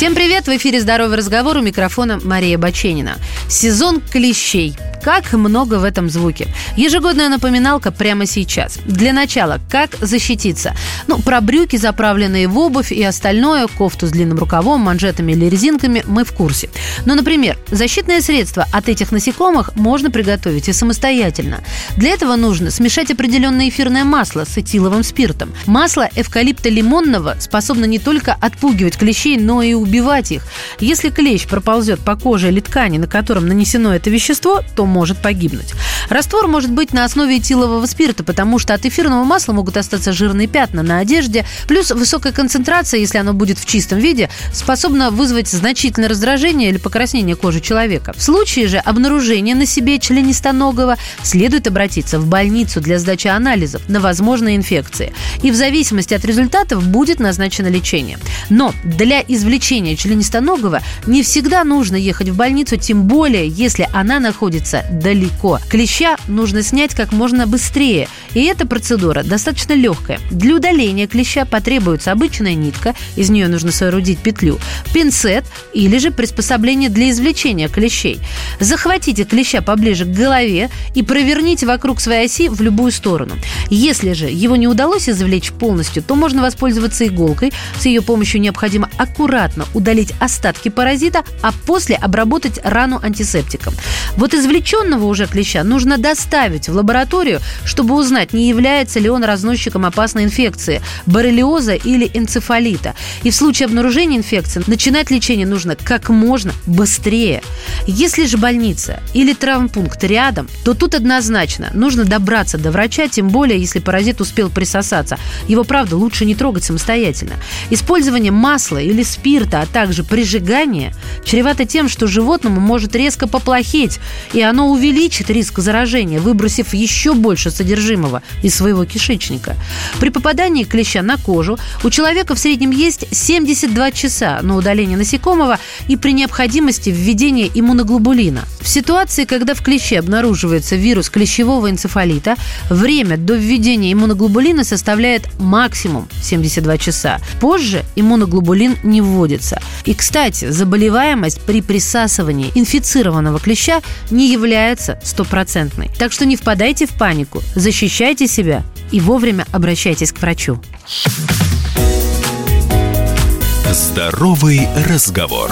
Всем привет! В эфире «Здоровый разговор» у микрофона Мария Баченина. Сезон клещей – как много в этом звуке. Ежегодная напоминалка прямо сейчас. Для начала, как защититься? Ну, про брюки, заправленные в обувь и остальное, кофту с длинным рукавом, манжетами или резинками мы в курсе. Но, например, защитное средство от этих насекомых можно приготовить и самостоятельно. Для этого нужно смешать определенное эфирное масло с этиловым спиртом. Масло эвкалипта лимонного способно не только отпугивать клещей, но и убивать их. Если клещ проползет по коже или ткани, на котором нанесено это вещество, то может погибнуть. Раствор может быть на основе этилового спирта, потому что от эфирного масла могут остаться жирные пятна на одежде, плюс высокая концентрация, если оно будет в чистом виде, способна вызвать значительное раздражение или покраснение кожи человека. В случае же обнаружения на себе членистоногого следует обратиться в больницу для сдачи анализов на возможные инфекции. И в зависимости от результатов будет назначено лечение. Но для извлечения членистоногого не всегда нужно ехать в больницу, тем более, если она находится далеко. Клеща нужно снять как можно быстрее, и эта процедура достаточно легкая. Для удаления клеща потребуется обычная нитка, из нее нужно соорудить петлю, пинцет или же приспособление для извлечения клещей. Захватите клеща поближе к голове и проверните вокруг своей оси в любую сторону. Если же его не удалось извлечь полностью, то можно воспользоваться иголкой. С ее помощью необходимо аккуратно удалить остатки паразита, а после обработать рану антисептиком. Вот извлечение извлеченного уже клеща нужно доставить в лабораторию, чтобы узнать, не является ли он разносчиком опасной инфекции, боррелиоза или энцефалита. И в случае обнаружения инфекции начинать лечение нужно как можно быстрее. Если же больница или травмпункт рядом, то тут однозначно нужно добраться до врача, тем более, если паразит успел присосаться. Его, правда, лучше не трогать самостоятельно. Использование масла или спирта, а также прижигание чревато тем, что животному может резко поплохеть, и оно оно увеличит риск заражения, выбросив еще больше содержимого из своего кишечника. При попадании клеща на кожу у человека в среднем есть 72 часа на удаление насекомого и при необходимости введения иммуноглобулина. В ситуации, когда в клеще обнаруживается вирус клещевого энцефалита, время до введения иммуноглобулина составляет максимум 72 часа. Позже иммуноглобулин не вводится. И, кстати, заболеваемость при присасывании инфицированного клеща не является является стопроцентной. Так что не впадайте в панику, защищайте себя и вовремя обращайтесь к врачу. Здоровый разговор.